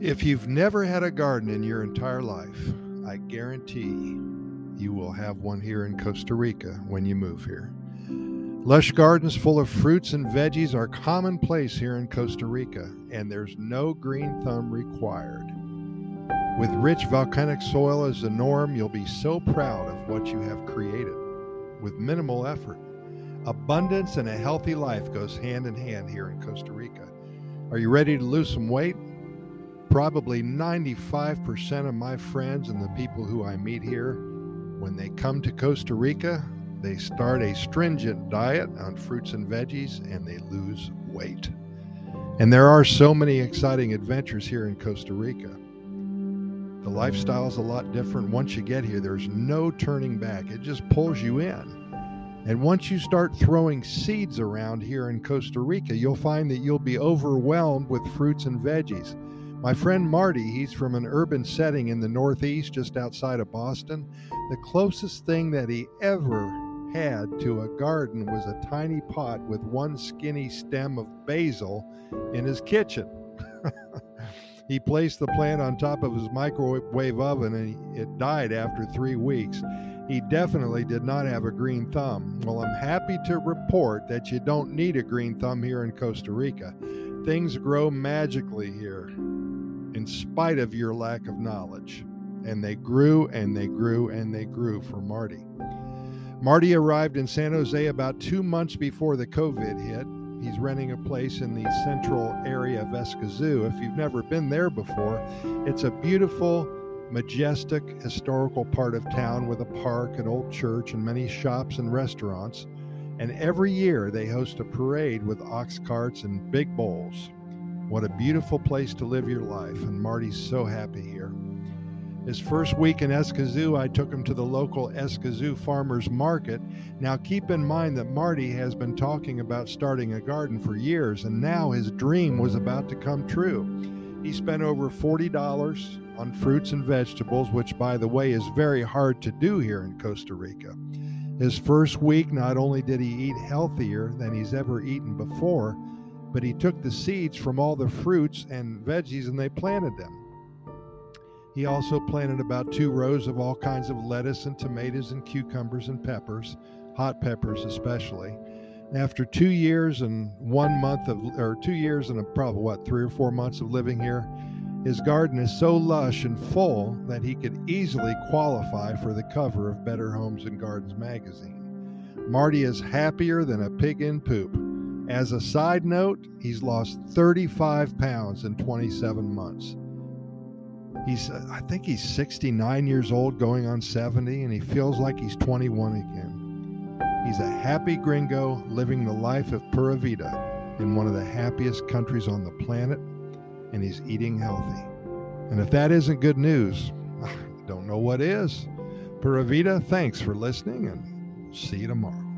If you've never had a garden in your entire life, I guarantee you will have one here in Costa Rica when you move here. Lush gardens full of fruits and veggies are commonplace here in Costa Rica, and there's no green thumb required. With rich volcanic soil as the norm, you'll be so proud of what you have created with minimal effort. Abundance and a healthy life goes hand in hand here in Costa Rica. Are you ready to lose some weight? Probably 95% of my friends and the people who I meet here, when they come to Costa Rica, they start a stringent diet on fruits and veggies and they lose weight. And there are so many exciting adventures here in Costa Rica. The lifestyle is a lot different. Once you get here, there's no turning back, it just pulls you in. And once you start throwing seeds around here in Costa Rica, you'll find that you'll be overwhelmed with fruits and veggies. My friend Marty, he's from an urban setting in the Northeast, just outside of Boston. The closest thing that he ever had to a garden was a tiny pot with one skinny stem of basil in his kitchen. he placed the plant on top of his microwave oven and it died after three weeks. He definitely did not have a green thumb. Well, I'm happy to report that you don't need a green thumb here in Costa Rica. Things grow magically here in spite of your lack of knowledge. And they grew and they grew and they grew for Marty. Marty arrived in San Jose about two months before the COVID hit. He's renting a place in the central area of Escazú. If you've never been there before, it's a beautiful, majestic, historical part of town with a park, an old church, and many shops and restaurants. And every year they host a parade with ox carts and big bowls. What a beautiful place to live your life, and Marty's so happy here. His first week in Escazú, I took him to the local Escazú Farmers Market. Now, keep in mind that Marty has been talking about starting a garden for years, and now his dream was about to come true. He spent over $40 on fruits and vegetables, which, by the way, is very hard to do here in Costa Rica. His first week, not only did he eat healthier than he's ever eaten before, but he took the seeds from all the fruits and veggies and they planted them. He also planted about two rows of all kinds of lettuce and tomatoes and cucumbers and peppers, hot peppers especially. After two years and one month of, or two years and probably what, three or four months of living here, his garden is so lush and full that he could easily qualify for the cover of Better Homes and Gardens magazine. Marty is happier than a pig in poop. As a side note, he's lost 35 pounds in 27 months. He's, uh, I think he's 69 years old, going on 70, and he feels like he's 21 again. He's a happy gringo living the life of Pura Vida in one of the happiest countries on the planet, and he's eating healthy. And if that isn't good news, I don't know what is. Pura Vida, thanks for listening and see you tomorrow.